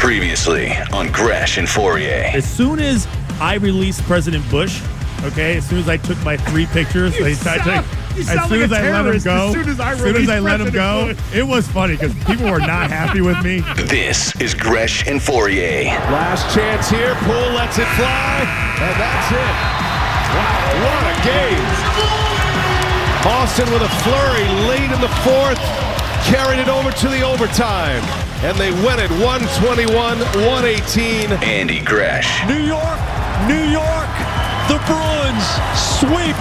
Previously on Gresh and Fauria. As soon as I released President Bush, okay, as soon as I took my three pictures, I, I sound- took- you as soon like as a I let him go, as soon as I soon as I let him go, President it was funny because people were not happy with me. This is Gresh and Fauria. Last chance here. Poole lets it fly, and that's it. Wow, what a game. Boston with a flurry late in the fourth, carried it over to the overtime, and they win it 121 118. Andy Gresh. New York, New York, the Bruins sweep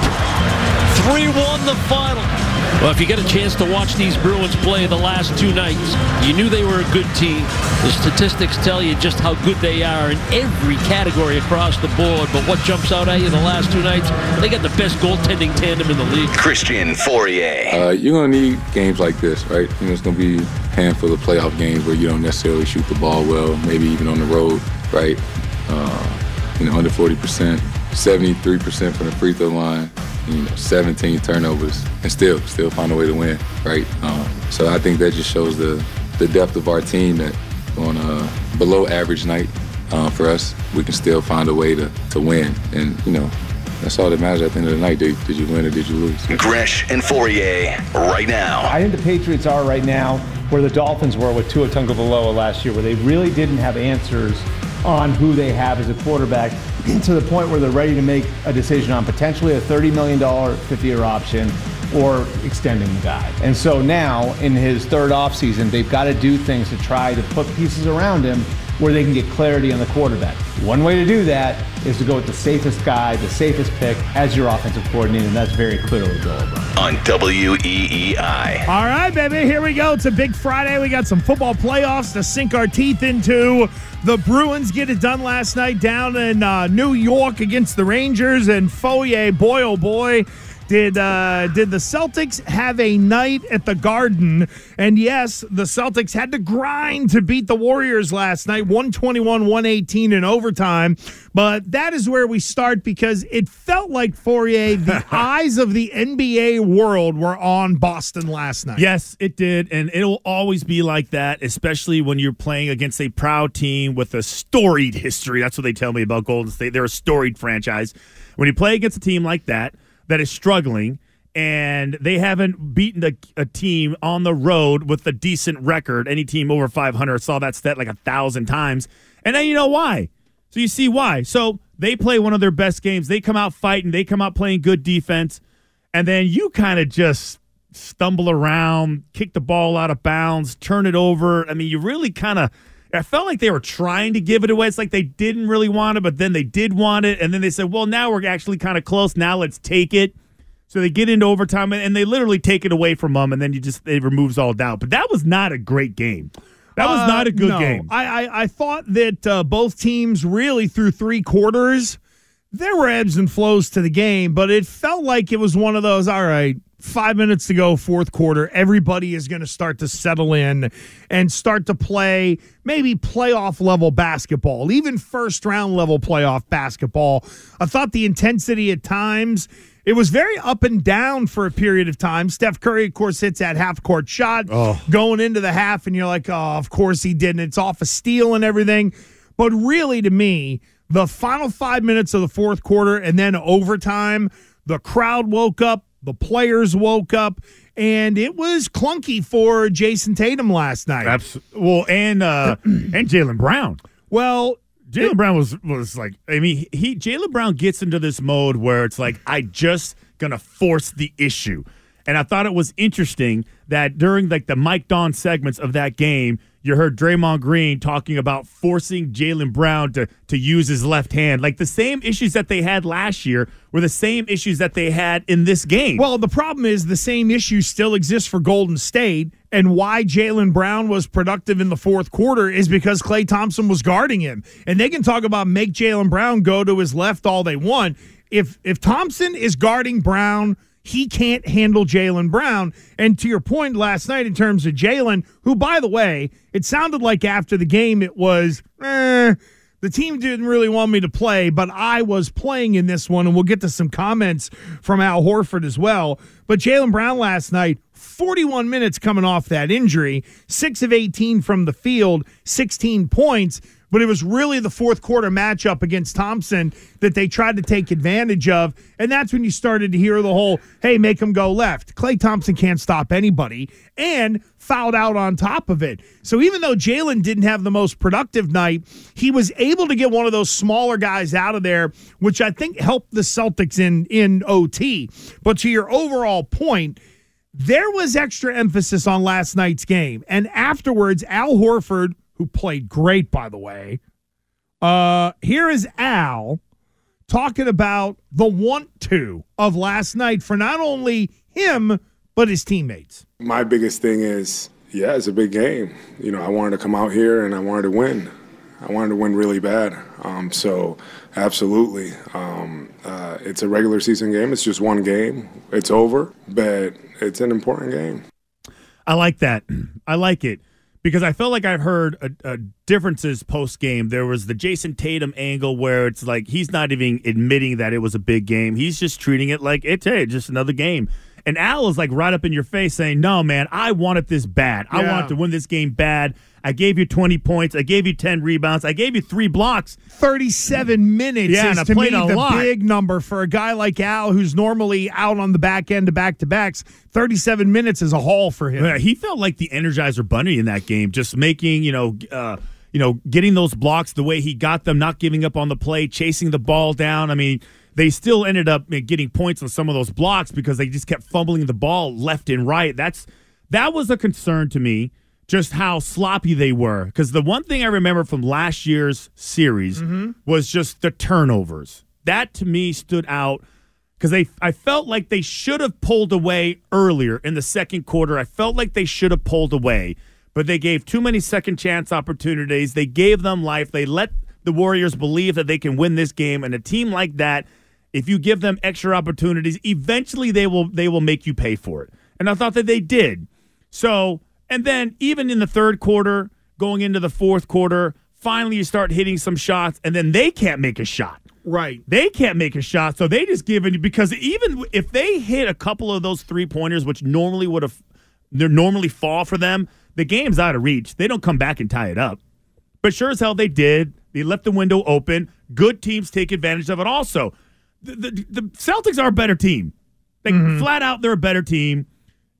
3 1 the final. Well, if you get a chance to watch these Bruins play the last two nights, you knew they were a good team. The statistics tell you just how good they are in every category across the board. But what jumps out at you the last two nights, they got the best goaltending tandem in the league. Christian Fauria. Uh, you're gonna need games like this, right? You know, it's gonna be a handful of playoff games where you don't necessarily shoot the ball well, maybe even on the road, right? Uh, you know, under 40%, 73% from the free throw line, you know, 17 turnovers, and still, still find a way to win, right? Um, so I think that just shows the the depth of our team that on a below average night uh, for us, we can still find a way to to win, and you know. That's all that matters at the end of the night. Did, did you win or did you lose? Gresh and Fauria right now. I think the Patriots are right now where the Dolphins were with Tua Tagovailoa last year, where they really didn't have answers on who they have as a quarterback to the point where they're ready to make a decision on potentially a $30 million 50 year option or extending the guy. And so now, in his third offseason, they've got to do things to try to put pieces around him where they can get clarity on the quarterback. One way to do that is to go with the safest guy, the safest pick as your offensive coordinator, and that's very clearly Bill O'Brien. On WEEI. All right, baby, here we go. It's a big Friday. We got some football playoffs to sink our teeth into. The Bruins get it done last night down in uh, New York against the Rangers, and Fauria, boy oh boy, did uh, did the Celtics have a night at the Garden? And yes, the Celtics had to grind to beat the Warriors last night, 121-118 in overtime. But that is where we start because it felt like Fauria, the eyes of the NBA world were on Boston last night. Yes, it did, and it'll always be like that, especially when you're playing against a proud team with a storied history. That's what they tell me about Golden State. They're a storied franchise. When you play against a team like that that is struggling and they haven't beaten a, a team on the road with a decent record, any team over 500 saw that stat like a thousand times, and then you know why. So you see why. So they play one of their best games. They come out fighting. They come out playing good defense, and then you kind of just stumble around, kick the ball out of bounds, turn it over. I mean, you really kind of. I felt like they were trying to give it away. It's like they didn't really want it, but then they did want it, and then they said, "Well, now we're actually kind of close. Now let's take it." So they get into overtime, and they literally take it away from them, and then you just it removes all doubt. But that was not a great game. That was Uh, not a good no. game. I, I, I thought that uh, both teams really through three quarters, there were ebbs and flows to the game, but it felt like it was one of those, all right, five minutes to go, fourth quarter. Everybody is going to start to settle in and start to play maybe playoff level basketball, even first round level playoff basketball. I thought the intensity at times. It was very up and down for a period of time. Steph Curry, of course, hits that half court shot oh. going into the half, and you're like, oh, of course he did. And it's off a steal and everything. But really, to me, the final five minutes of the fourth quarter and then overtime, the crowd woke up, the players woke up, and it was clunky for Jayson Tatum last night. Abs- well, and uh, and Jaylen Brown. Well, Jaylen Brown was was like, I mean, he Jaylen Brown gets into this mode where it's like, I just gonna force the issue, and I thought it was interesting that during like the Mike Don segments of that game, you heard Draymond Green talking about forcing Jaylen Brown to to use his left hand, like the same issues that they had last year were the same issues that they had in this game. Well, the problem is the same issue still exists for Golden State, and why Jaylen Brown was productive in the fourth quarter is because Klay Thompson was guarding him. And they can talk about make Jaylen Brown go to his left all they want. If if Thompson is guarding Brown, he can't handle Jaylen Brown. And to your point last night in terms of Jaylen, who by the way, it sounded like after the game it was eh, the team didn't really want me to play, but I was playing in this one, and we'll get to some comments from Al Horford as well. But Jaylen Brown last night, 41 minutes coming off that injury, 6 of 18 from the field, 16 points. But it was really the fourth quarter matchup against Thompson that they tried to take advantage of. And that's when you started to hear the whole, hey, make him go left. Klay Thompson can't stop anybody and fouled out on top of it. So even though Jaylen didn't have the most productive night, he was able to get one of those smaller guys out of there, which I think helped the Celtics in, in OT. But to your overall point, there was extra emphasis on last night's game. And afterwards, Al Horford, who played great, by the way, uh, here is Al talking about the want to of last night for not only him, but his teammates. My biggest thing is, yeah, it's a big game. You know, I wanted to come out here and I wanted to win. I wanted to win really bad. Um, so, absolutely. Um, uh, it's a regular season game. It's just one game. It's over, but it's an important game. I like that. I like it because I felt like I've heard a, a differences post game. There was the Jayson Tatum angle where it's like he's not even admitting that it was a big game. He's just treating it like it's hey, just another game. And Al is like right up in your face saying, "No, man, I wanted this bad. I Yeah. wanted to win this game bad. I gave you 20 points. I gave you 10 rebounds. I gave you three blocks. 37 minutes Yeah, is I to me played a the lot. big number for a guy like Al who's normally out on the back end of back to backs. 37 minutes is a haul for him. Yeah, he felt like the Energizer Bunny in that game, just making you know, uh, you know, getting those blocks the way he got them, not giving up on the play, chasing the ball down. I mean, they still ended up eh, getting points on some of those blocks because they just kept fumbling the ball left and right. That's that was a concern to me, just how sloppy they were. Because the one thing I remember from last year's series mm-hmm. was just the turnovers. That to me stood out because they I felt like they should have pulled away earlier in the second quarter. I felt like they should have pulled away, but they gave too many second chance opportunities. They gave them life. They let the Warriors believe that they can win this game. And a team like that, if you give them extra opportunities, eventually they will they will make you pay for it. And I thought that they did. So, and then even in the third quarter, going into the fourth quarter, finally you start hitting some shots, and then they can't make a shot. Right. They can't make a shot, so they just give it because even if they hit a couple of those three pointers, which normally would have, they normally fall for them, the game's out of reach. They don't come back and tie it up. But sure as hell they did. They left the window open. Good teams take advantage of it. Also, the, the, the Celtics are a better team. Like flat out, they're a better team,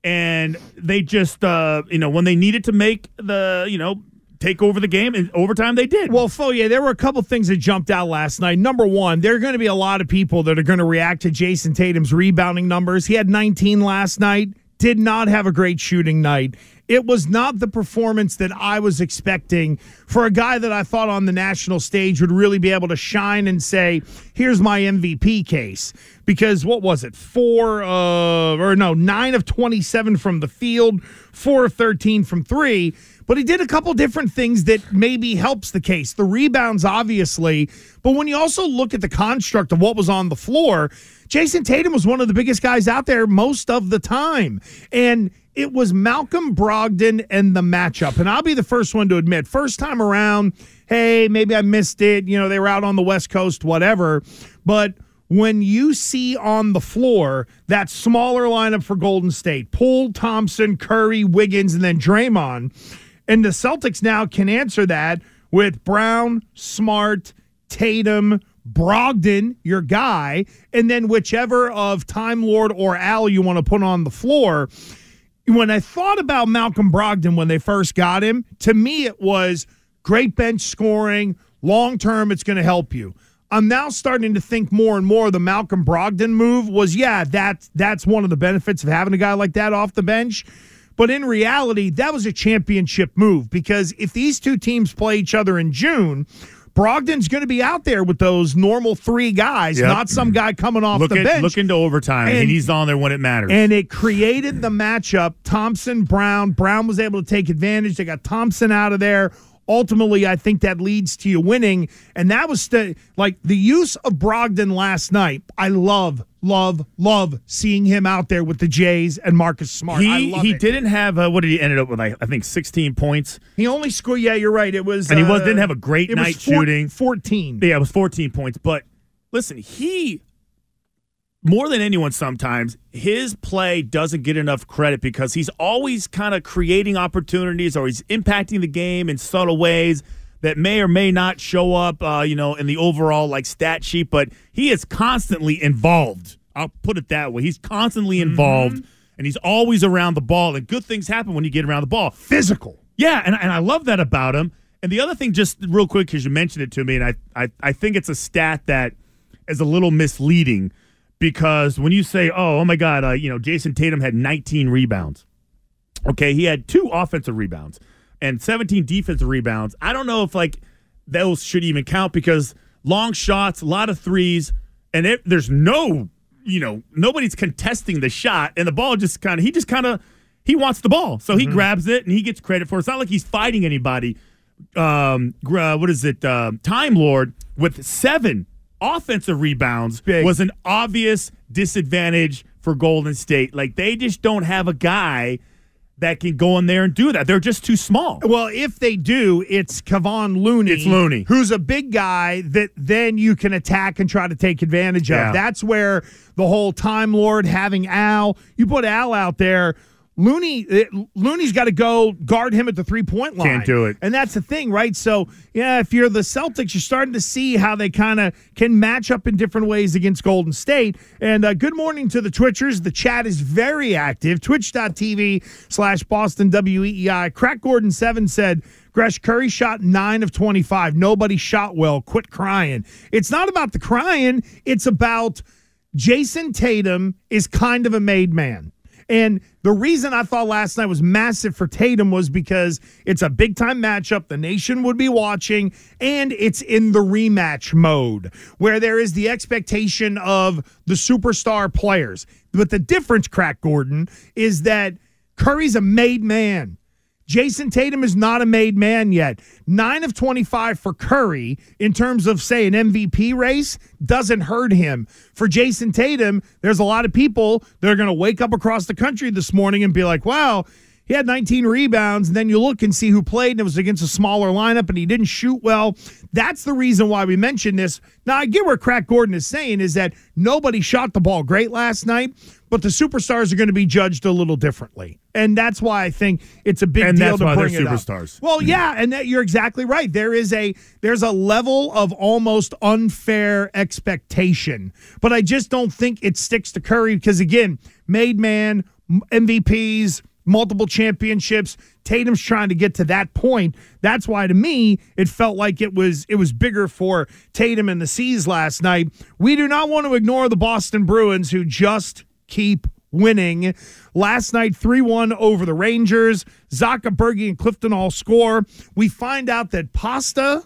and they just, uh, you know, when they needed to make the, you know, take over the game and overtime, they did. Well, yeah, there were a couple things that jumped out last night. Number one, there are going to be a lot of people that are going to react to Jayson Tatum's rebounding numbers. He had 19 last night, did not have a great shooting night. It was not the performance that I was expecting for a guy that I thought on the national stage would really be able to shine and say, here's my MVP case. Because what was it? Four, uh, or no, nine of 27 from the field, four of 13 from three but he did a couple different things that maybe helps the case. The rebounds, obviously, but when you also look at the construct of what was on the floor, Jayson Tatum was one of the biggest guys out there most of the time. And it was Malcolm Brogdon and the matchup. And I'll be the first one to admit, first time around, hey, maybe I missed it. You know, they were out on the West Coast, whatever. But when you see on the floor that smaller lineup for Golden State, Poole, Thompson, Curry, Wiggins, and then Draymond, and the Celtics now can answer that with Brown, Smart, Tatum, Brogdon, your guy, and then whichever of Time Lord or Al you want to put on the floor. When I thought about Malcolm Brogdon when they first got him, to me it was great bench scoring. Long term, it's going to help you. I'm now starting to think more and more the Malcolm Brogdon move was, yeah, that's that's one of the benefits of having a guy like that off the bench. But in reality, that was a championship move because if these two teams play each other in June, Brogdon's going to be out there with those normal three guys, Yep. not some guy coming off look the at, bench. look into overtime, and, And- he's on there when it matters. And it created the matchup Thompson Brown. Brown was able to take advantage. They got Thompson out of there. Ultimately, I think that leads to you winning. And that was the, like the use of Brogdon last night. I love, love, love seeing him out there with the Jays and Marcus Smart. I He love he it. didn't have uh, what did he ended up with? Like, I think 16 points. He only scored. Yeah, you're right. It was, And he was- uh, didn't have a great night four- shooting. Fourteen. Yeah, it was 14 points. But listen, he more than anyone sometimes his play doesn't get enough credit because he's always kind of creating opportunities or he's impacting the game in subtle ways that may or may not show up uh, you know in the overall like stat sheet but he is constantly involved. I'll put it that way. He's constantly involved and he's always around the ball and good things happen when you get around the ball. Physical. yeah, and, and I love that about him. And the other thing, just real quick, because you mentioned it to me, and I, I, I think it's a stat that is a little misleading because when you say, oh, oh my God, uh, you know, Jayson Tatum had 19 rebounds. Okay, he had two offensive rebounds and 17 defensive rebounds. I don't know if like those should even count because long shots, a lot of threes, and it, there's no, you know, nobody's contesting the shot, and the ball just kind of he just kind of he wants the ball, so he grabs it and he gets credit for it. It's not like he's fighting anybody. Um, gra- what is it? Um Time Lord with seven offensive rebounds Big. was an obvious disadvantage for Golden State. Like they just don't have a guy that can go in there and do that. They're just too small. Well, if they do, it's Kevon Looney. It's Looney. Who's a big guy that then you can attack and try to take advantage Yeah. of. That's where the whole Time Lord having Al, you put Al out there. Looney, it, Looney's got to go guard him at the three point line. Can't do it. and that's the thing, right? So, yeah, if you're the Celtics, you're starting to see how they kind of can match up in different ways against Golden State. And uh, good morning to the Twitchers. The chat is very active. Twitch.tv slash Boston WEEI. Crack Gordon 7 said, Gresh Curry shot 9 of 25. Nobody shot well. Quit crying. It's not about the crying, it's about Jayson Tatum is kind of a made man. And the reason I thought last night was massive for Tatum was because it's a big time matchup. The nation would be watching, and it's in the rematch mode where there is the expectation of the superstar players. But the difference, Crack Gordon, is that Curry's a made man. Jayson Tatum is not a made man yet. Nine of 25 for Curry in terms of, say, an MVP race doesn't hurt him. For Jayson Tatum, there's a lot of people that are going to wake up across the country this morning and be like, wow, he had 19 rebounds. And then you look and see who played, and it was against a smaller lineup, and he didn't shoot well. That's the reason why we mentioned this. Now, I get where Crack Gordon is saying is that nobody shot the ball great last night, but the superstars are going to be judged a little differently. And that's why I think it's a big And deal that's to bring it up. superstars. Well, yeah, and that you're exactly right. There is a there's a level of almost unfair expectation, but I just don't think it sticks to Curry because again, made man, MVPs, multiple championships. Tatum's trying to get to that point. That's why to me it felt like it was it was bigger for Tatum and the Seas last night. We do not want to ignore the Boston Bruins who just keep winning. Last night, 3 1 over the Rangers. Zacha Berge and Clifton all score. We find out that Pasta,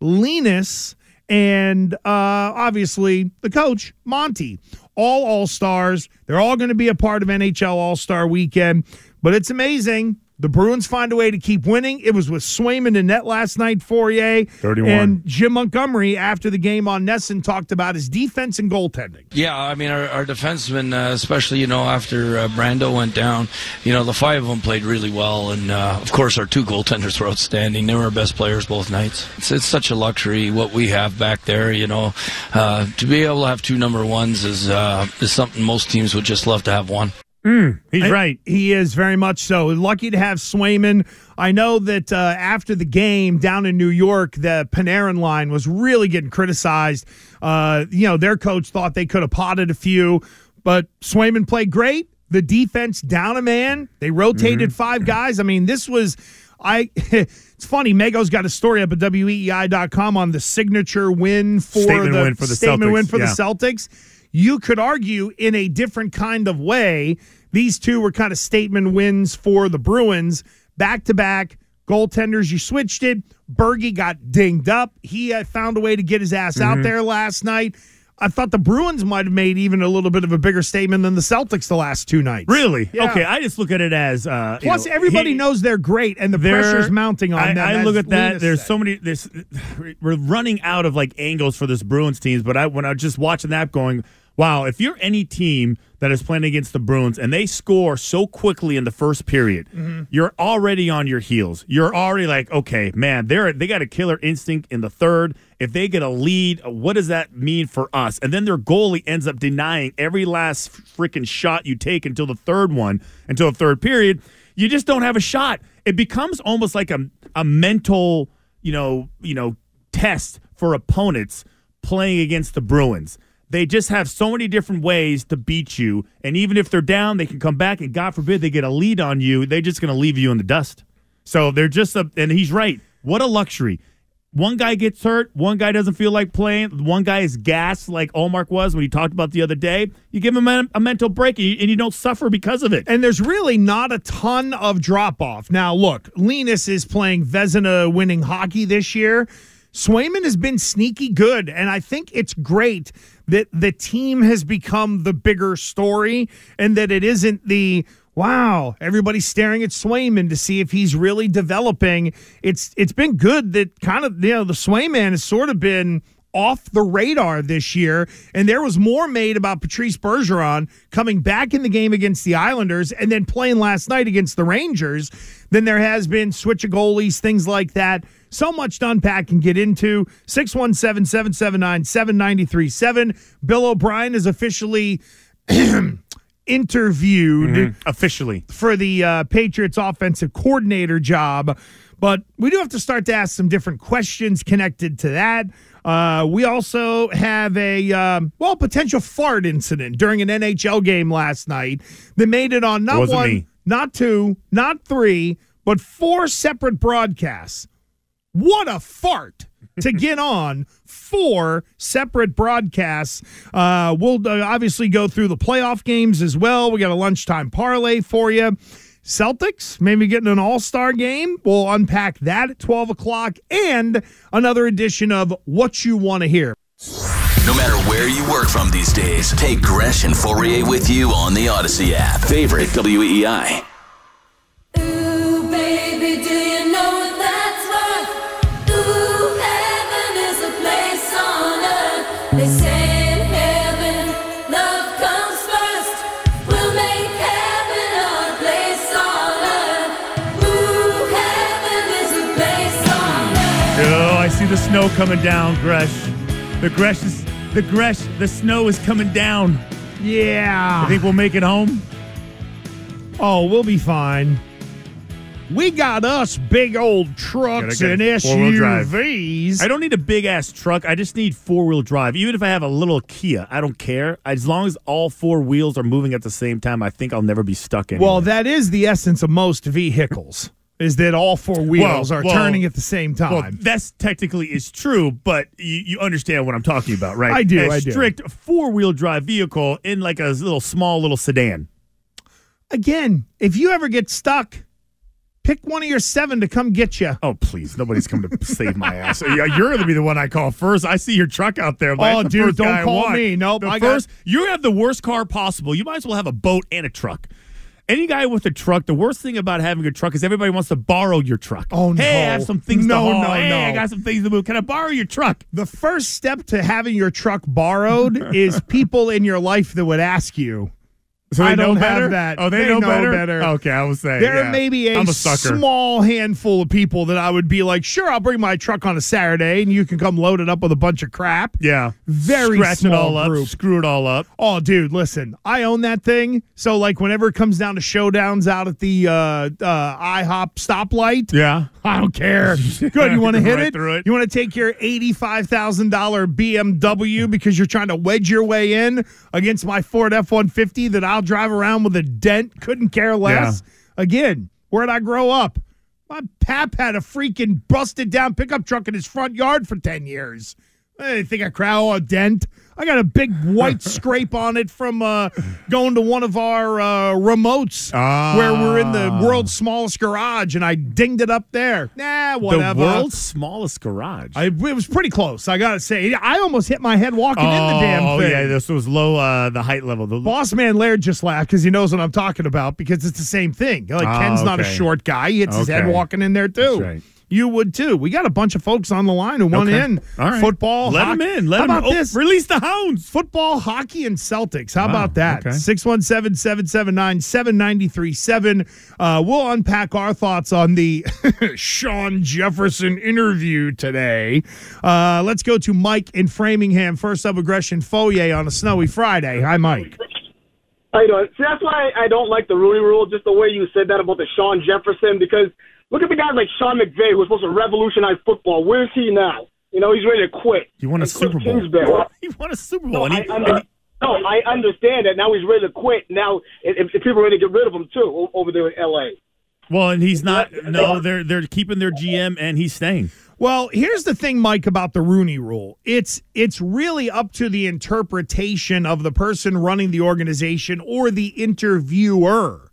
Linus, and uh, obviously the coach, Monty, all All Stars. They're all going to be a part of NHL All Star weekend. But it's amazing. The Bruins find a way to keep winning. It was with Swayman in net last night, Fauria. 31. And Jim Montgomery, after the game on NESN, talked about his defense and goaltending. Yeah, I mean, our, our defensemen, uh, especially, you know, after uh, Brando went down, you know, the five of them played really well. And, uh, of course, our two goaltenders were outstanding. They were our best players both nights. It's, it's such a luxury what we have back there, you know. Uh, to be able to have two number ones is, uh, is something most teams would just love to have one. He's right. He is very much so. Lucky to have Swayman. I know that uh, after the game down in New York, the Panarin line was really getting criticized. Uh, you know, their coach thought they could have potted a few, but Swayman played great. The defense down a man. They rotated Mm-hmm. five guys. I mean, this was. I it's funny. Mego's got a story up at weei.com on the signature win for Statement the, win for the statement Celtics, win for yeah. the Celtics. You could argue in a different kind of way, these two were kind of statement wins for the Bruins. Back to back goaltenders, you switched it. Bergie got dinged up. He uh, found a way to get his ass Mm-hmm. out there last night. I thought the Bruins might have made even a little bit of a bigger statement than the Celtics the last two nights. Really? Yeah. Okay, I just look at it as uh, you Plus, know, everybody he- knows they're great, and the pressure's mounting on I, them. I look at that. Lena There's said. so many. This we're running out of like angles for this Bruins teams. But I when I was just watching that, going, wow, if you're any team that is playing against the Bruins and they score so quickly in the first period, Mm-hmm. you're already on your heels. You're already like, okay, man, they're they got a killer instinct in the third. If they get a lead, what does that mean for us? And then their goalie ends up denying every last freaking shot you take until the third one, until the third period. You just don't have a shot. It becomes almost like a a mental, you know, you know, test for opponents playing against the Bruins. They just have so many different ways to beat you, and even if they're down, they can come back. And God forbid they get a lead on you, they're just going to leave you in the dust. So they're just a, and he's right. What a luxury. One guy gets hurt, one guy doesn't feel like playing, one guy is gassed like Ullmark was when he talked about the other day. You give him a, a mental break and you, and you don't suffer because of it. And there's really not a ton of drop off. Now, look, Linus is playing Vezina winning hockey this year. Swayman has been sneaky good, and I think it's great that the team has become the bigger story and that it isn't the wow, everybody's staring at Swayman to see if he's really developing. It's it's been good that kind of you know the Swayman has sort of been off the radar this year. And there was more made about Patrice Bergeron coming back in the game against the Islanders and then playing last night against the Rangers than there has been switch of goalies, things like that. So much to unpack and get into. 617 779 7937. Bill O'Brien is officially interviewed Officially. for the uh, Patriots offensive coordinator job. But we do have to start to ask some different questions connected to that. Uh, we also have a, um, well, potential fart incident during an NHL game last night that made it on not one, me. not two, not three, but four separate broadcasts. What a fart to get on four separate broadcasts. Uh, we'll uh, obviously go through the playoff games as well. We got a lunchtime parlay for you. Celtics, maybe getting an all star game. We'll unpack that at 12 o'clock and another edition of What You Want to Hear. No matter where you work from these days, take Gresh and Fauria with you on the Audacy app. Favorite WEEI. Ooh, baby, Oh, the snow coming down, Gresh. The Gresh is the Gresh. The snow is coming down. Yeah. I think we'll make it home. Oh, we'll be fine. We got us big old trucks and get four-wheel drive. SUVs. I don't need a big ass truck. I just need four wheel drive. Even if I have a little Kia, I don't care. As long as all four wheels are moving at the same time, I think I'll never be stuck in. Well, that is the essence of most vehicles. Is that all four wheels Well, are well, turning at the same time? Well, that's technically is true, but you, you understand what I'm talking about, right? I do, A I strict four wheel drive vehicle in like a little small little sedan. Again, if you ever get stuck, pick one of your seven to come get you. Oh please, nobody's come to save my ass. Yeah, You're going to be the one I call first. I see your truck out there. Oh, the dude, don't call me. Nope, the I got- first. You have the worst car possible. You might as well have a boat and a truck. Any guy with a truck, the worst thing about having a truck is everybody wants to borrow your truck. Oh, no. Hey, I have some things No, to haul. no, hey, no. I got some things to move. Can I borrow your truck? The first step to having your truck borrowed is people in your life that would ask you. So I they know don't better? have that. Oh, they, know, better? Okay, I was saying. There yeah. may be a, I'm a sucker. small handful of people that I would be like, sure, I'll bring my truck on a Saturday and you can come load it up with a bunch of crap. yeah. Very Scratch small it all group. up, screw it all up. Oh, dude, listen, I own that thing. So, like, whenever it comes down to showdowns out at the uh, uh, IHOP stoplight, Yeah. I don't care. Good. You want to hit Right it? through it. You want to take your $85,000 BMW because you're trying to wedge your way in against my Ford F 150 that I'll drive around with a dent? Couldn't care less. Again, where'd I grow up? My pap had a freaking busted down pickup truck in his front yard for 10 years. Hey, think I crow a dent? I got a big white scrape on it from uh, going to one of our uh, remotes where we're in the world's smallest garage, and I dinged it up there. Nah, whatever. The world's smallest garage. I, it was pretty close. I gotta say, I almost hit my head walking in the damn thing. Oh, yeah, this was low, uh, the height level. The, Boss man Laird just laughed because he knows what I'm talking about because it's the same thing. Like Oh, Ken's not a short guy; he hits his head walking in there too. That's right. You would too. We got a bunch of folks on the line who want Okay. in. All right. Football, Let hoc- 'em in. Let How 'em- about oh, this? Release the hounds. Football, hockey, and Celtics. How Wow, about that? okay. 617 779 7937. Uh, We'll unpack our thoughts on the Shawn Jefferson interview today. Uh, let's go to Mike in Framingham. First up, Gresh and Fauria on a snowy Friday. Hi, Mike. How you doing? See, that's why I don't like the Rooney Rule. Just the way you said that about the Shawn Jefferson, because look at the guys like Sean McVay, who was supposed to revolutionize football. Where's he now? You know, he's ready to quit. He won a And Cliff Super Bowl. Kingsbury. He won a Super No, Bowl. and I, he- under- no, I understand that. Now he's ready to quit. Now, if, if people are ready to get rid of him too over there in L.A. well, and he's not. No, they're they're keeping their GM, and he's staying. Well, here's the thing, Mike, about the Rooney Rule. It's it's really up to the interpretation of the person running the organization or the interviewer.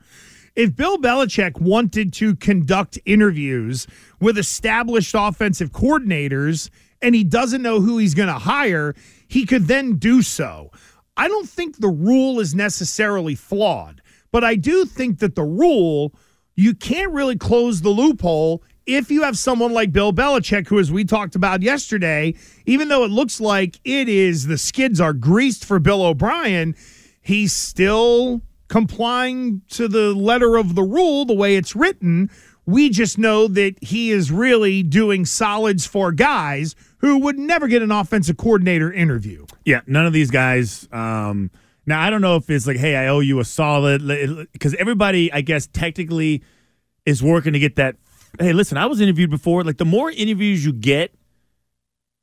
If Bill Belichick wanted to conduct interviews with established offensive coordinators and he doesn't know who he's going to hire, he could then do so. I don't think the rule is necessarily flawed, but I do think that the rule you can't really close the loophole if you have someone like Bill Belichick, who, as we talked about yesterday, even though it looks like it is the skids are greased for Bill O'Brien, he's still complying to the letter of the rule the way it's written. We just know that he is really doing solids for guys who would never get an offensive coordinator interview. Yeah, none of these guys. Um, now I don't know if it's like, hey, I owe you a solid because everybody, I guess, technically is working to get that. Hey, listen, I was interviewed before. Like the more interviews you get,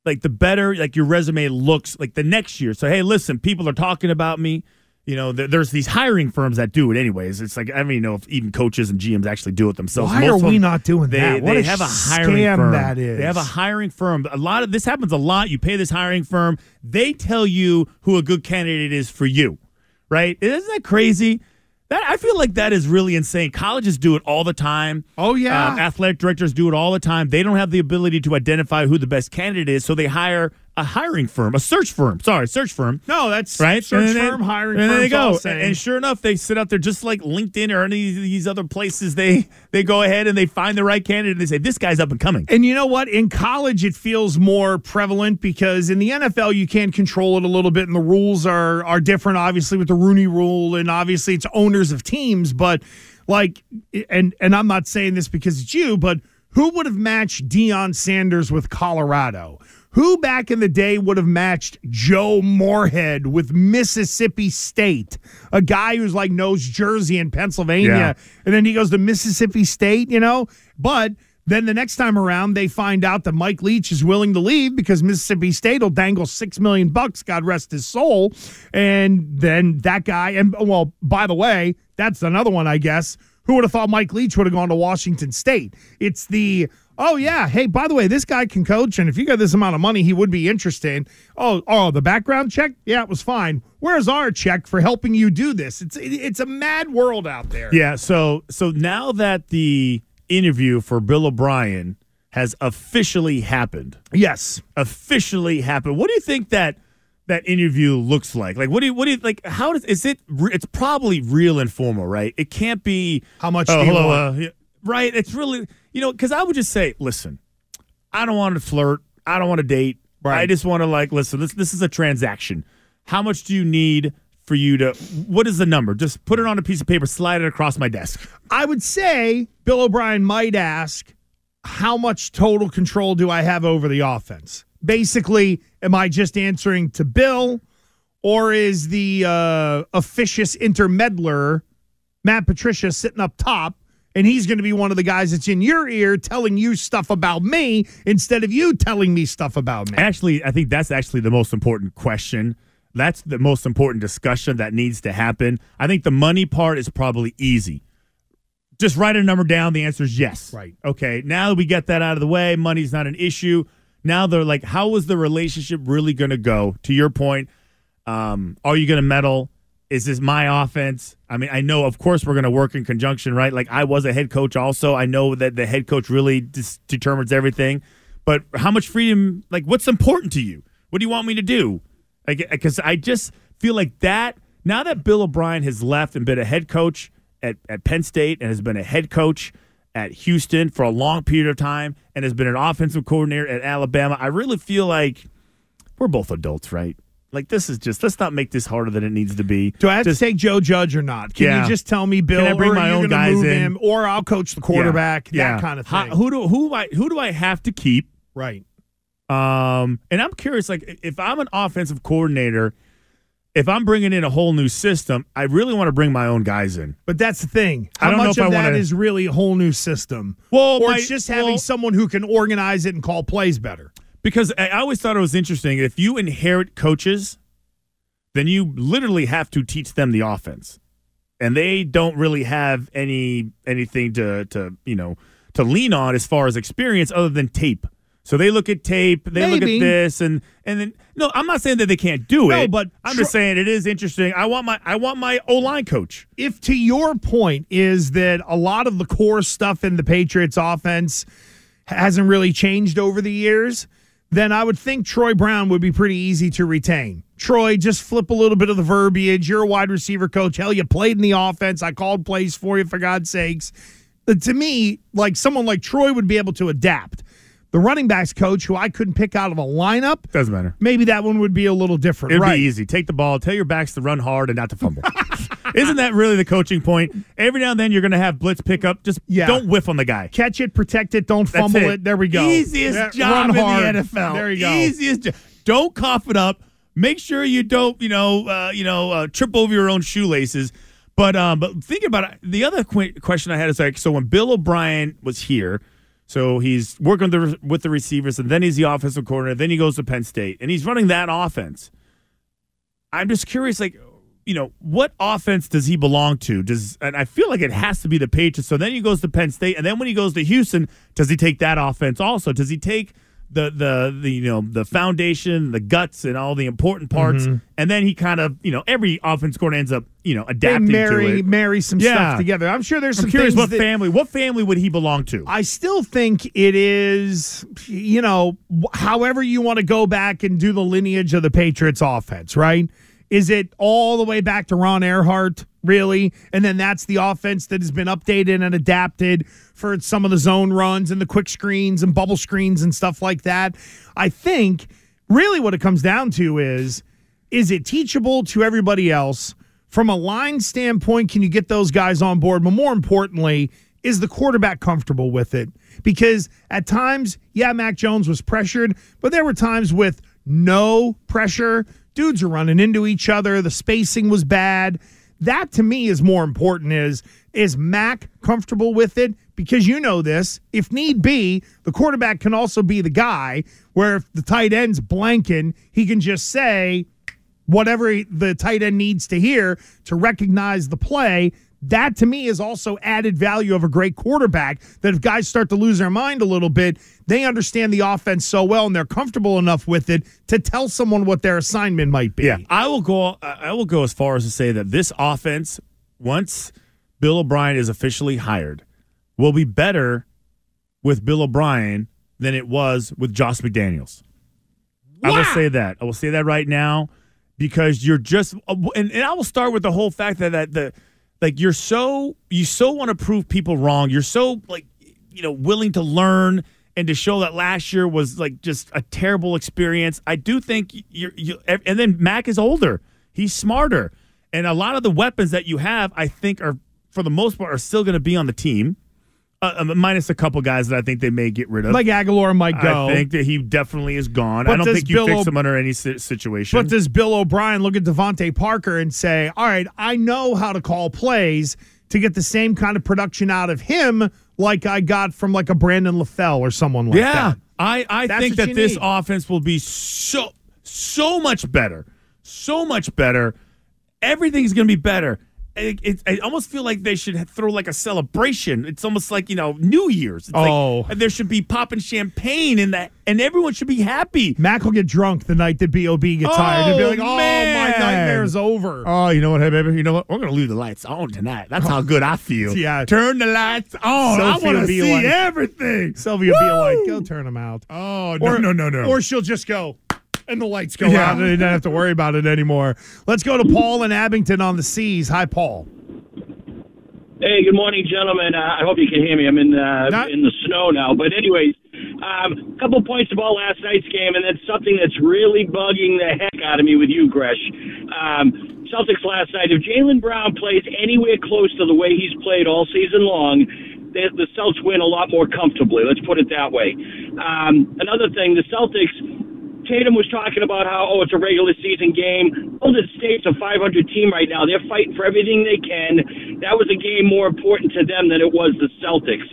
like the better like your resume looks like the next year. So hey, listen, people are talking about me. You know, there, there's these hiring firms that do it anyways. It's like I don't even know if even coaches and GMs actually do it themselves. Why Most are of we them- not doing they, that? What they a have a hiring scam firm. that is. They have a hiring firm. A lot of this happens a lot. You pay this hiring firm. They tell you who a good candidate is for you, right? Isn't that crazy? That I feel like that is really insane. Colleges do it all the time. Oh, yeah. Um, athletic directors do it all the time. They don't have the ability to identify who the best candidate is, so they hire a hiring firm, a search firm. Sorry, search firm. No, that's Right, Search then- firm, hiring and firm. then they go, and sure enough, they sit out there just like LinkedIn or any of these other places. They they go ahead and they find the right candidate. and They say this guy's up and coming. And you know what? In college, it feels more prevalent because in the NFL, you can control it a little bit, and the rules are are different. Obviously, with the Rooney Rule, and obviously, it's owners of teams. But like, and and I'm not saying this because it's you, but who would have matched Deion Sanders with Colorado? Who back in the day would have matched Joe Moorhead with Mississippi State? A guy who's like knows Jersey and Pennsylvania, Yeah. and then he goes to Mississippi State, you know? But then the next time around, they find out that Mike Leach is willing to leave because Mississippi State will dangle six million bucks, God rest his soul. And then that guy, and well, by the way, that's another one, I guess. Who would have thought Mike Leach would have gone to Washington State? It's the oh yeah, hey, by the way, this guy can coach, and if you got this amount of money, he would be interested. Oh, oh, the background check, yeah, it was fine. Where's our check for helping you do this? It's it's a mad world out there. Yeah. So so now that the interview for Bill O'Brien has officially happened, Yes. officially happened. What do you think that that interview looks like? Like, what do you what do you like? How does is it? It's probably real informal, right? It can't be. How much Oh, do you hello, uh, right? It's really you know because I would just say, listen, I don't want to flirt. I don't want to date. Right. I just want to like listen. This this is a transaction. How much do you need for you to? What is the number? Just put it on a piece of paper, slide it across my desk. I would say Bill O'Brien might ask, how much total control do I have over the offense? Basically, am I just answering to Bill, or is the uh, officious intermeddler, Matt Patricia, sitting up top? And he's going to be one of the guys that's in your ear telling you stuff about me instead of you telling me stuff about me. Actually, I think that's actually the most important question. That's the most important discussion that needs to happen. I think the money part is probably easy. Just write a number down. The answer is yes. Right. Okay. Now that we get that out of the way, money's not an issue. now they're like, how is the relationship really going to go? To your point, um, are you going to meddle? Is this my offense? I mean, I know, of course, we're going to work in conjunction, right? Like I was a head coach, also. I know that the head coach really dis- determines everything. But how much freedom? Like, what's important to you? What do you want me to do? Because I just feel like that now that Bill O'Brien has left and been a head coach at, at Penn State and has been a head coach at Houston for a long period of time and has been an offensive coordinator at Alabama, I really feel like we're both adults, right? Like this is just let's not make this harder than it needs to be. Do I have Just- to take Joe Judge or not? Can Yeah. you just tell me, Bill? Can I bring or my own guys in? him, or I'll coach the quarterback? Yeah. That kind of How- thing. who do who I who do I have to keep? right. Um, and I'm curious, like if I'm an offensive coordinator, if I'm bringing in a whole new system, I really want to bring my own guys in. But that's the thing. How much of that wanna- is really a whole new system? Well, or my- it's just having well- someone who can organize it and call plays better. Because I always thought it was interesting. If you inherit coaches, then you literally have to teach them the offense, and they don't really have any anything to to you know to lean on as far as experience other than tape. So they look at tape, they look at this, and and then no, I'm not saying that they can't do No, it. but I'm tr- just saying it is interesting. I want my I want my O line coach. If to your point is that a lot of the core stuff in the Patriots offense hasn't really changed over the years, then I would think Troy Brown would be pretty easy to retain. Troy, just flip a little bit of the verbiage. You're a wide receiver coach. Hell, you played in the offense. I called plays for you, for God's sakes. Uh, To me, like someone like Troy would be able to adapt. The running backs coach, who I couldn't pick out of a lineup, Doesn't matter. maybe that one would be a little different. It'd right. be easy. Take the ball. Tell your backs to run hard and not to fumble. Isn't that really the coaching point? Every now and then you're going to have blitz pickup. Just Yeah. don't whiff on the guy. Catch it, protect it, don't That's fumble it. There we go. Easiest Yeah, job in hard. the NFL. There you go. Easiest. jo- Don't cough it up. Make sure you don't, you know, uh, you know, uh, trip over your own shoelaces. But um, but think about it. The other qu- question I had is like, so when Bill O'Brien was here, so he's working with the, with the receivers, and then he's the offensive coordinator. Then he goes to Penn State, and he's running that offense. I'm just curious, like, you know, what offense does he belong to? Does and I feel like it has to be the Patriots. So then he goes to Penn State, and then when he goes to Houston, does he take that offense also? Does he take the the the you know the foundation, the guts, and all the important parts, mm-hmm. and then he kind of you know every offense coordinator ends up you know They adapting marry to it. marry some Yeah. stuff together. I'm sure there's I'm some curious what that- family what family would he belong to? I still think it is, you know, however you want to go back and do the lineage of the Patriots offense, right? Is it all the way back to Ron Erhardt, really? And then that's the offense that has been updated and adapted for some of the zone runs and the quick screens and bubble screens and stuff like that. I think really what it comes down to is is it teachable to everybody else? From a line standpoint, can you get those guys on board? But more importantly, is the quarterback comfortable with it? Because at times, yeah, Mac Jones was pressured, but there were times with no pressure. Dudes are running into each other. The spacing was bad. That to me is more important is is Mac comfortable with it? Because you know this, if need be, the quarterback can also be the guy where if the tight end's blanking, he can just say, whatever the tight end needs to hear to recognize the play. That to me is also added value of a great quarterback. That if guys start to lose their mind a little bit, they understand the offense so well and they're comfortable enough with it to tell someone what their assignment might be. Yeah, I will go. I will go as far as to say that this offense, once Bill O'Brien is officially hired, will be better with Bill O'Brien than it was with Josh McDaniels. I will say that. I will say that right now because you're just, uh, and, and I will start with the whole fact that that the like you're so you so want to prove people wrong. You're so like you know willing to learn and to show that last year was like just a terrible experience. I do think you're you and then Mac is older. He's smarter. And a lot of the weapons that you have, I think, are for the most part are still going to be on the team, uh, uh, minus a couple guys that I think they may get rid of. Like Agholor might go. I think that he definitely is gone. But I don't think you Bill fix O- him under any situation. But does Bill O'Brien look at DeVante Parker and say, all right, I know how to call plays to get the same kind of production out of him like I got from like a Brandon LaFell or someone like yeah, that? Yeah. I, I That's think that this need. offense will be so so much better, so much better. Everything's going to be better. It, it, I almost feel like they should throw like a celebration. It's almost like you know New Year's. It's like- Oh. there should be popping champagne and that, and everyone should be happy. Mac will get drunk the night that Bob gets oh, tired. He'll be Oh, like, "Oh, man. my nightmare's over." Oh, you know what, hey baby? You know what? We're gonna leave the lights on tonight. That's how good I feel. Yeah. turn the lights on. I want to see like- everything. Sylvia will be like, "Go turn them out." Oh no, or, no, no, no. Or she'll just go, and the lights go Yeah. out, and they don't have to worry about it anymore. Let's go to Paul in Abington on the seas. Hi, Paul. Hey, good morning, gentlemen. Uh, I hope you can hear me. I'm in uh, Not- in the snow now, but anyways, um, a couple points about last night's game, and then something that's really bugging the heck out of me with you, Gresh. Um, Celtics last night. If Jaylen Brown plays anywhere close to the way he's played all season long, the, the Celtics win a lot more comfortably. Let's put it that way. Um, another thing, the Celtics. Tatum was talking about how oh it's a regular season game. Golden State's a 500 team right now. They're fighting for everything they can. That was a game more important to them than it was the Celtics.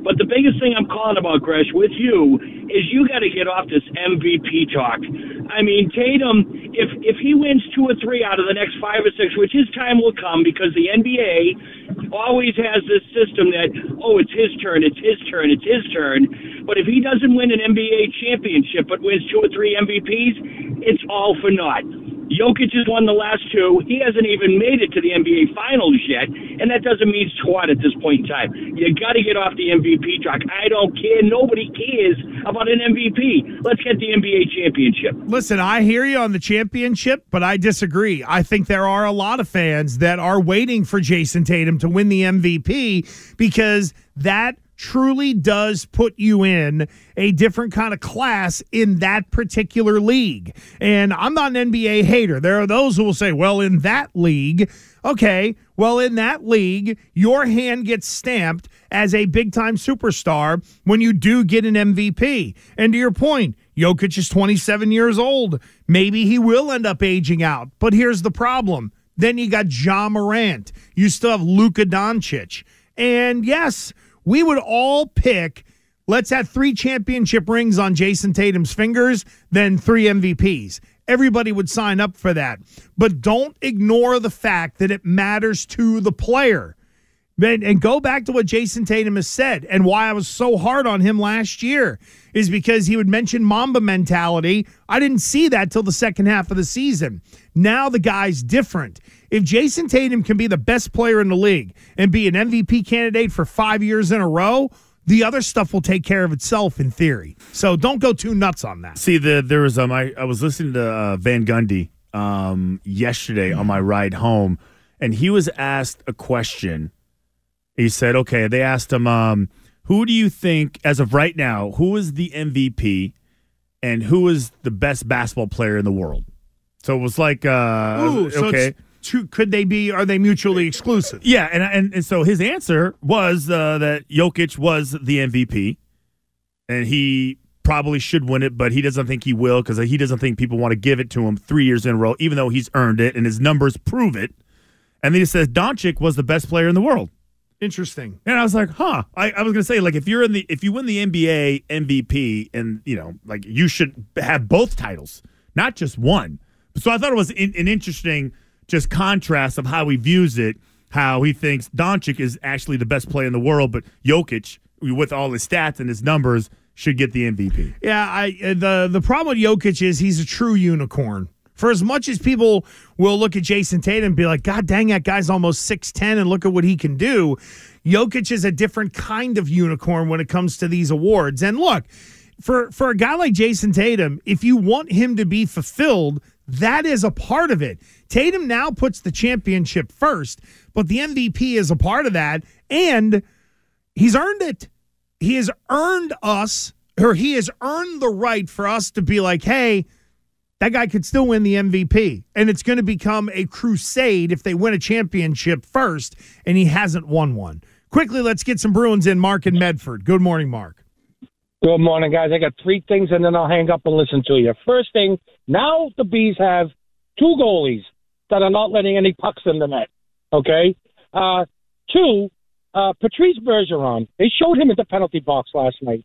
But the biggest thing I'm calling about, Gresh, with you is you got to get off this MVP talk. I mean, Tatum, if if he wins two or three out of the next five or six, which his time will come because the NBA always has this system that oh it's his turn, it's his turn, it's his turn. But if he doesn't win an NBA championship but wins two or three MVPs, it's all for naught. Jokic has won the last two. He hasn't even made it to the NBA Finals yet, and that doesn't mean squat at this point in time. You got to get off the MVP track. I don't care. Nobody cares about an MVP. Let's get the NBA championship. Listen, I hear you on the championship, but I disagree. I think there are a lot of fans that are waiting for Jayson Tatum to win the MVP because that truly does put you in a different kind of class in that particular league. And I'm not an NBA hater. There are those who will say, well, in that league, okay, well, in that league, your hand gets stamped as a big time superstar when you do get an MVP. And to your point, Jokic is 27 years old. Maybe he will end up aging out. But here's the problem. Then you got Ja Morant. You still have Luka Doncic. And yes, we would all pick let's have three championship rings on Jayson Tatum's fingers, then three MVPs. Everybody would sign up for that. But don't ignore the fact that it matters to the player. And, and go back to what Jayson Tatum has said and why I was so hard on him last year is because he would mention Mamba mentality. I didn't see that till the second half of the season. Now the guy's different. If Jayson Tatum can be the best player in the league and be an MVP candidate for five years in a row, the other stuff will take care of itself in theory. So don't go too nuts on that. See, the there was um I, I was listening to uh, Van Gundy um yesterday on my ride home, and he was asked a question. He said, "Okay." They asked him, um, "Who do you think, as of right now, who is the MVP, and who is the best basketball player in the world?" So it was like, uh, Ooh, okay. it's two, could they be? Are they mutually exclusive? Yeah, and, and and so his answer was uh, that Jokic was the MVP, and he probably should win it, but he doesn't think he will because he doesn't think people want to give it to him three years in a row, even though he's earned it and his numbers prove it. And then he says Doncic was the best player in the world, Interesting. and I was like, huh. I, I was gonna say like if you're in the if you win the NBA MVP and you know like you should have both titles, not just one. So I thought it was in, an interesting just contrast of how he views it. How he thinks Doncic is actually the best player in the world, but Jokic, with all his stats and his numbers, should get the MVP. Yeah, I uh, the the problem with Jokic is he's a true unicorn. For as much as people will look at Jayson Tatum and be like, God dang, that guy's almost 6'10 and look at what he can do, Jokic is a different kind of unicorn when it comes to these awards. And look, for, for a guy like Jayson Tatum, if you want him to be fulfilled, that is a part of it. Tatum now puts the championship first, but the MVP is a part of that. And he's earned it. He has earned us, or he has earned the right for us to be like, hey, that guy could still win the MVP. And it's going to become a crusade if they win a championship first, and he hasn't won one. Quickly, let's get some Bruins in. Mark and Medford. Good morning, Mark. Good morning, guys. I got three things, and then I'll hang up and listen to you. First thing, now the Bees have two goalies that are not letting any pucks in the net. Okay. Uh, two, uh, Patrice Bergeron. They showed him at the penalty box last night.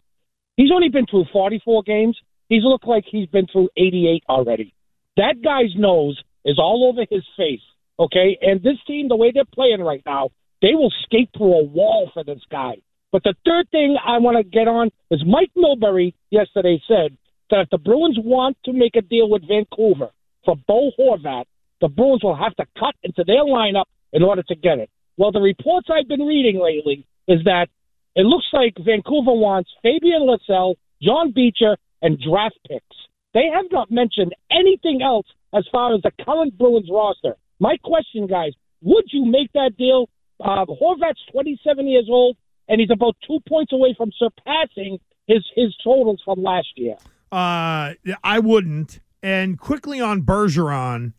He's only been through 44 games. He's looked like he's been through 88 already. That guy's nose is all over his face. Okay, and this team, the way they're playing right now, they will skate through a wall for this guy. But the third thing I want to get on is Mike Milbury yesterday said that if the Bruins want to make a deal with Vancouver for Bo Horvat, the Bruins will have to cut into their lineup in order to get it. Well, the reports I've been reading lately is that it looks like Vancouver wants Fabian Lysell, John Beecher, and draft picks. They have not mentioned anything else as far as the current Bruins roster. My question, guys, would you make that deal? Uh, Horvat's 27 years old, and he's about two points away from surpassing his his totals from last year. Uh, I wouldn't. And quickly on Bergeron,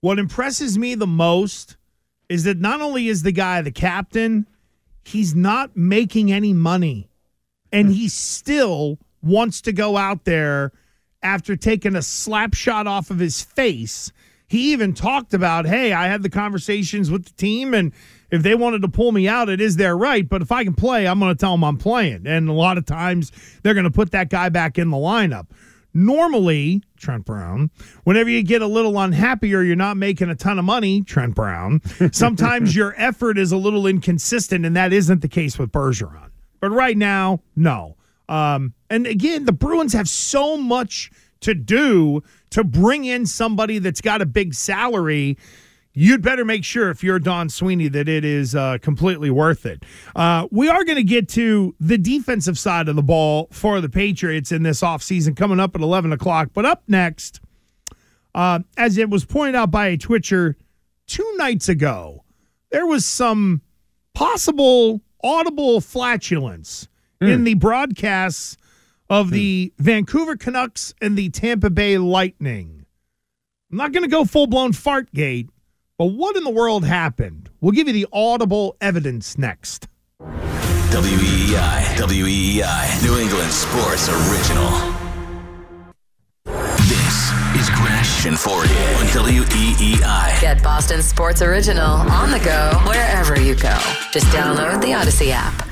what impresses me the most is that not only is the guy the captain, he's not making any money. And he still wants to go out there after taking a slap shot off of his face. He even talked about, hey, I had the conversations with the team, and if they wanted to pull me out, it is their right. But if I can play, I'm going to tell them I'm playing. And a lot of times they're going to put that guy back in the lineup. Normally, Trent Brown, whenever you get a little unhappy or you're not making a ton of money, Trent Brown, sometimes your effort is a little inconsistent, and that isn't the case with Bergeron. But right now, no. Um, and again, the Bruins have so much to do to bring in somebody that's got a big salary. You'd better make sure if you're Don Sweeney that it is uh, completely worth it. Uh, we are going to get to the defensive side of the ball for the Patriots in this offseason coming up at 11 o'clock. But up next, uh, as it was pointed out by a Twitcher two nights ago, there was some possible audible flatulence in the broadcasts of the Vancouver Canucks and the Tampa Bay Lightning. I'm not going to go full blown fart gate, but what in the world happened? We'll give you the audible evidence next. WEEI, WEEI, New England Sports Original. This is Gresh and Fauria on E WEEI. Get Boston Sports Original on the go wherever you go. Just download the Audacy app.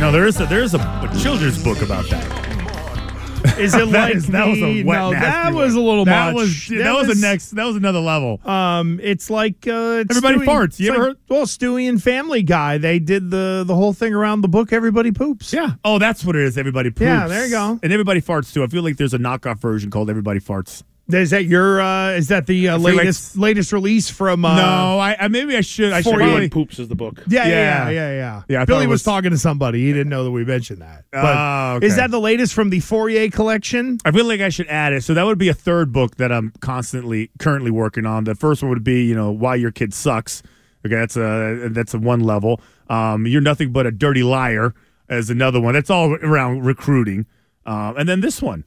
No, there is a there's a, a children's book about that. Is it That like is- that was a wet, no, nasty that one. was a little that much. Was, that, was, a next. That was another level. Um, it's like uh, it's Everybody Stewie- farts. You it's ever like- Well, Stewie and Family Guy. They did the the whole thing around the book. Everybody poops. Yeah. Oh, that's what it is. Everybody poops. Yeah, there you go. And everybody farts too. I feel like there's a knockoff version called Everybody Farts. Is that your? Uh, is that the uh, feel like latest latest release from? Uh, no, I, I maybe I should. I should. Probably- Poops is the book. Yeah, yeah, Yeah. yeah, yeah. yeah. Yeah, Billy was, was- talking to somebody. He didn't know that we mentioned that. But Oh, okay. is that the latest from the Fauria collection? I feel like I should add it. So that would be a third book that I'm constantly currently working on. The first one would be, you know, why your kid sucks. Okay, that's a that's a one level. Um, you're nothing but a dirty liar as another one. That's all around recruiting. Um, and then this one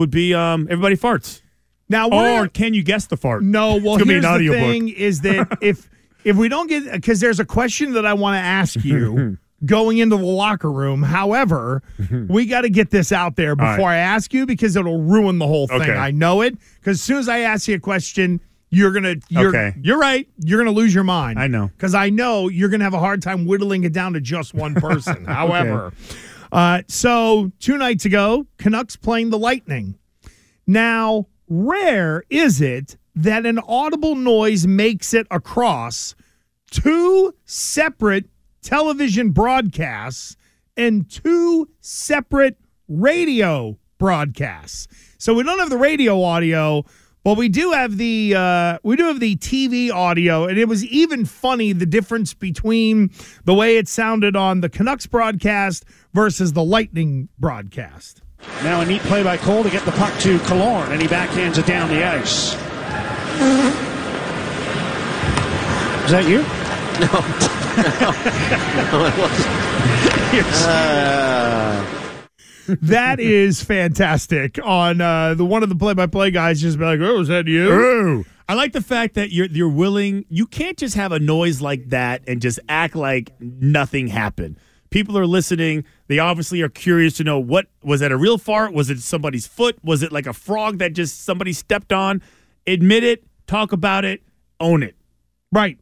would be um, everybody farts. Now, or can you guess the fart? No, well, here's the audiobook. thing: is that if if we don't get because there's a question that I want to ask you going into the locker room. However, we got to get this out there before right. I ask you because it'll ruin the whole thing. Okay. I know it because as soon as I ask you a question, you're gonna you're, Okay. You're right. You're gonna lose your mind. I know. because I know you're gonna have a hard time whittling it down to just one person. However, uh, so two nights ago, Canucks playing the Lightning. Now, rare is it that an audible noise makes it across two separate television broadcasts and two separate radio broadcasts. So we don't have the radio audio, but we do have the uh, we do have the TV audio, and it was even funny the difference between the way it sounded on the Canucks broadcast versus the Lightning broadcast. Now a neat play by Cole to get the puck to Killorn, and he backhands it down the ice. Is that you? No. no, no it wasn't. that is fantastic. On uh, the one of the play-by-play guys just be like, "Oh, is that you?" Ooh. I like the fact that you're you're willing. You can't just have a noise like that and just act like nothing happened. People are listening. They obviously are curious to know what was that a real fart? Was it somebody's foot? Was it like a frog that just somebody stepped on? Admit it. Talk about it. Own it. Right.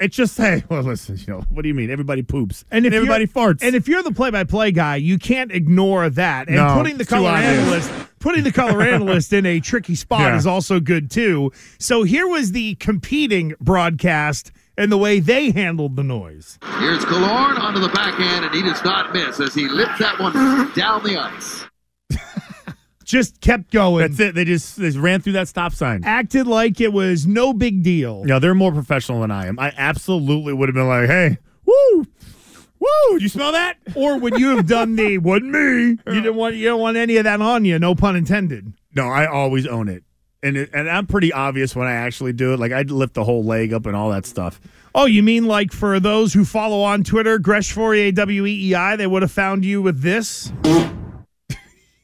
It's just hey, well, listen, you know, what do you mean? Everybody poops And if everybody farts. And if you're the play-by-play guy, you can't ignore that. And No, putting the color analyst, putting the color analyst in a tricky spot Yeah. is also good too. So here was the competing broadcast and the way they handled the noise. Here's Killorn onto the backhand, and he does not miss as he lifts that one down the ice. Just kept going. That's it. They just they just ran through that stop sign. Acted like it was no big deal. No, they're more professional than I am. I absolutely would have been like, hey, woo, woo, you smell that? Or would you have done the wasn't me? You didn't want you don't want any of that on you, no pun intended. No, I always own it. And it, and I'm pretty obvious when I actually do it. Like I'd lift the whole leg up and all that stuff. Oh, you mean like for those who follow on Twitter, Gresh Fauria W E E I, they would have found you with this?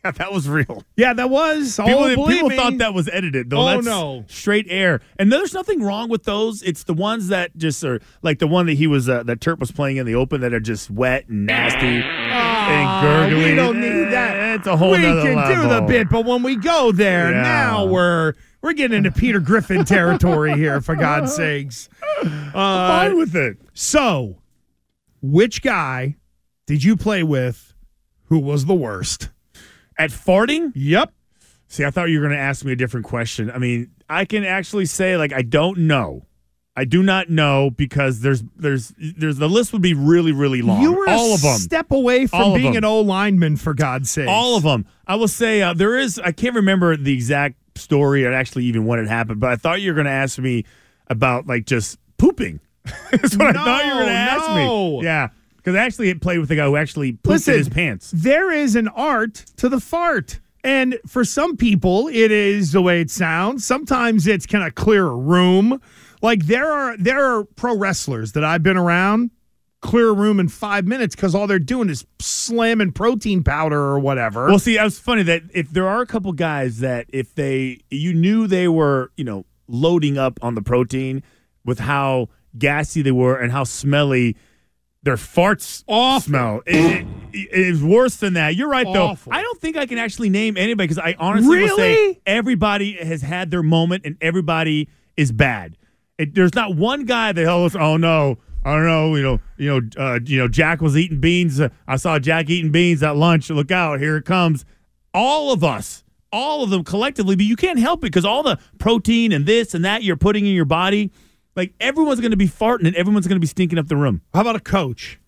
Yeah, that was real. Yeah, that was. People, oh, people thought that was edited. Though. Oh, That's no. straight air. And there's nothing wrong with those. It's the ones that just are like the one that he was uh, that Turp was playing in the open that are just wet and nasty and gurgling. We don't need that. It's a whole We can do the bit, but when we go there, Yeah. now we're we're getting into Peter Griffin territory here, for God's sakes. Uh, Fine with it. So, which guy did you play with who was the worst? At farting? Yep. See, I thought you were going to ask me a different question. I mean, I can actually say like I don't know. I do not know because there's there's there's the list would be really really long. You were all a of them. step away from All being an O lineman, for God's sake. All of them. I will say uh, there is. I can't remember the exact story or actually even when it happened, but I thought you were going to ask me about like just pooping. That's what I thought you were going to ask no. me. Yeah, because actually it played with a guy who actually pooped Listen, in his pants. There is an art to the fart. And for some people, it is the way it sounds. Sometimes it's kind of clear a room. Like there are there are pro wrestlers that I've been around clear a room in five minutes because all they're doing is slamming protein powder or whatever. Well, see, it was funny that if there are a couple guys that if they you knew they were you know loading up on the protein with how gassy they were and how smelly their farts smell. It, it- it is worse than that. You're right though. I don't think I can actually name anybody because I honestly will say Really? everybody has had their moment and everybody is bad. It, there's not one guy that oh, oh no. I don't know, you know, you know, uh, you know. Jack was eating beans. Uh, I saw Jack eating beans at lunch. Look out! Here it comes. All of us, all of them collectively, but you can't help it because all the protein and this and that you're putting in your body, like everyone's going to be farting and everyone's going to be stinking up the room. How about a coach?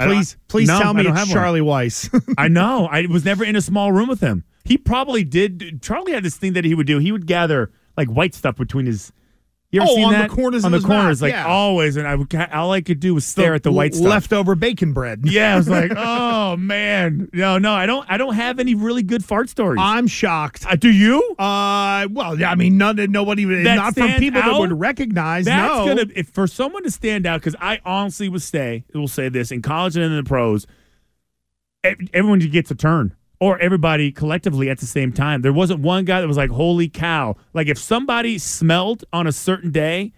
Please, please No, tell me it's have one. Charlie Weis. I know. I was never in a small room with him. He probably did. Charlie had this thing that he would do. He would gather like white stuff between his. You ever Oh, seen on the that? corners on the corners, mouth, like yeah. always. And I would, all I could do was stare at the white stuff. leftover bacon bread. Yeah, I was like, oh man, no, no, I don't, I don't have any really good fart stories. I'm shocked. Uh, do you? Uh, well, yeah, I mean, none, nobody, That not from people that would recognize. That's no, gonna if for someone to stand out because I honestly would say will say this in college and in the pros, everyone gets a turn or everybody collectively at the same time. There wasn't one guy that was like, "Holy cow!" Like if somebody smelled on a certain day,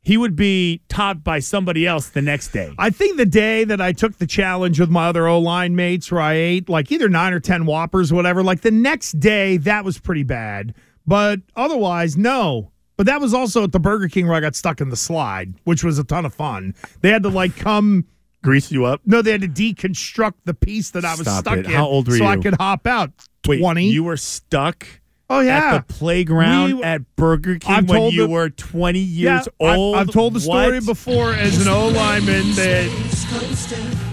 he would be topped by somebody else the next day. I think the day that I took the challenge with my other O line mates, where I ate like either nine or ten Whoppers, or whatever, like the next day that was pretty bad. But otherwise, no. But that was also at the Burger King where I got stuck in the slide, which was a ton of fun. They had to like come. Grease you up? No, they had to deconstruct the piece that I was Stop stuck it. in. How old were so I you? could hop out. Twenty. You were stuck. Oh yeah, At the playground We- at Burger King I've when you the- were 20 years yeah, I- old. I've told the story What? before as an O lineman that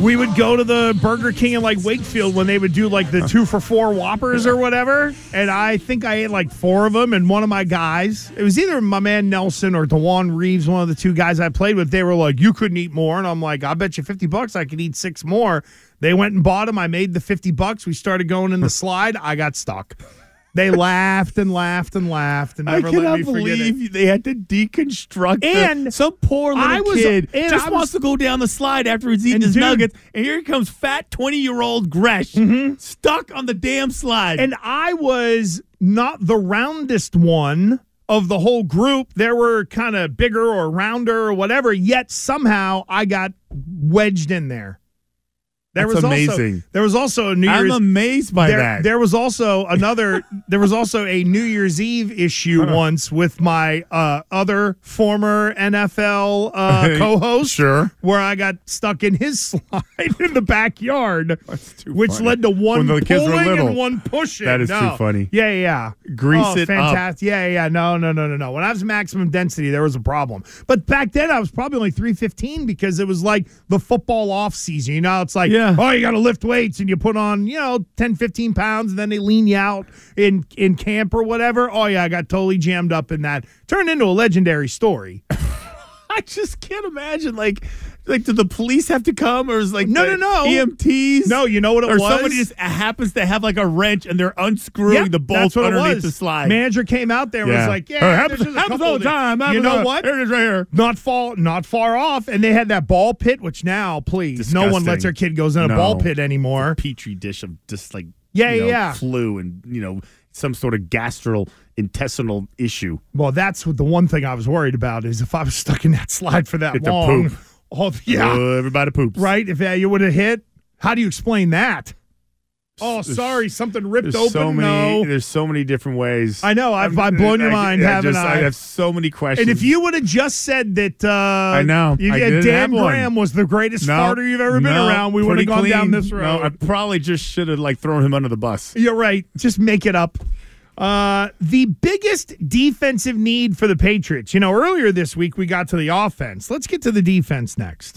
we would go to the Burger King in like Wakefield when they would do like the two for four Whoppers or whatever. And I think I ate like four of them. And one of my guys, it was either my man Nelson or Dewan Reeves, one of the two guys I played with, they were like, You couldn't eat more. And I'm like, I bet you 50 bucks I could eat six more. They went and bought them. I made the 50 bucks. We started going in the slide. I got stuck. They laughed and laughed and laughed and I cannot let me forget it. believe they had to deconstruct the- And some poor little I was- kid and just I wants to go down the slide after he's eating his dude- nuggets, and here comes fat twenty year old Gresh mm-hmm. stuck on the damn slide. And I was not the roundest one of the whole group. There were kind of bigger or rounder or whatever, yet somehow I got wedged in there. There That's was amazing. Also, there was also a New I'm Year's. amazed by there, that. There was also another. there was also a New Year's Eve issue once with my uh, other former NFL uh, co-host. Sure. where I got stuck in his slide in the backyard, which funny. led to one When the kids were pulling little. and one pushing. That is No. too funny. Yeah, yeah, yeah. Grease oh, it up. fantastic. Yeah, yeah. No, no, no, no, no. When I was maximum density, there was a problem. But back then, I was probably only three fifteen because it was like the football off season. You know, it's like, Yeah. Oh, you got to lift weights and you put on, you know, 10, 15 pounds, and then they lean you out in in camp or whatever. Oh yeah, I got totally jammed up in that. Turned into a legendary story. I just can't imagine like like did the police have to come or is like No, no, no. EMTs No, you know what it or was? somebody just happens to have like a wrench and they're unscrewing Yep, the bolts that's what it underneath was. the slide. Manager came out there and was like, "Yeah, it happens- there's a happens couple all the time. You Happens know all- what? Here it is right here. Not far, not far off. And they had that ball pit, which now, please, no one Disgusting. lets their kid goes in a No. ball pit anymore. petri dish of just like Yeah, you know, yeah. flu and you know some sort of gastrointestinal issue. Well, that's what the one thing I was worried about is if I was stuck in that slide for that Get long. poop. Oh, yeah, Uh, everybody poops. right. If uh, you would have hit, how do you explain that? Oh, There's- sorry, something ripped There's open. so many. no, There's so many different ways. I know. I've, I've blown your I- mind, I haven't just- I? I have so many questions. And if you would have just said that, uh, I know. you, I yeah, Dan one. Graham was the greatest No, farter you've ever been around, we would have gone down this road. No, I probably just should have like thrown him under the bus. You're right. Just make it up. Uh, the biggest defensive need for the Patriots. You know, earlier this week we got to the offense. Let's get to the defense next.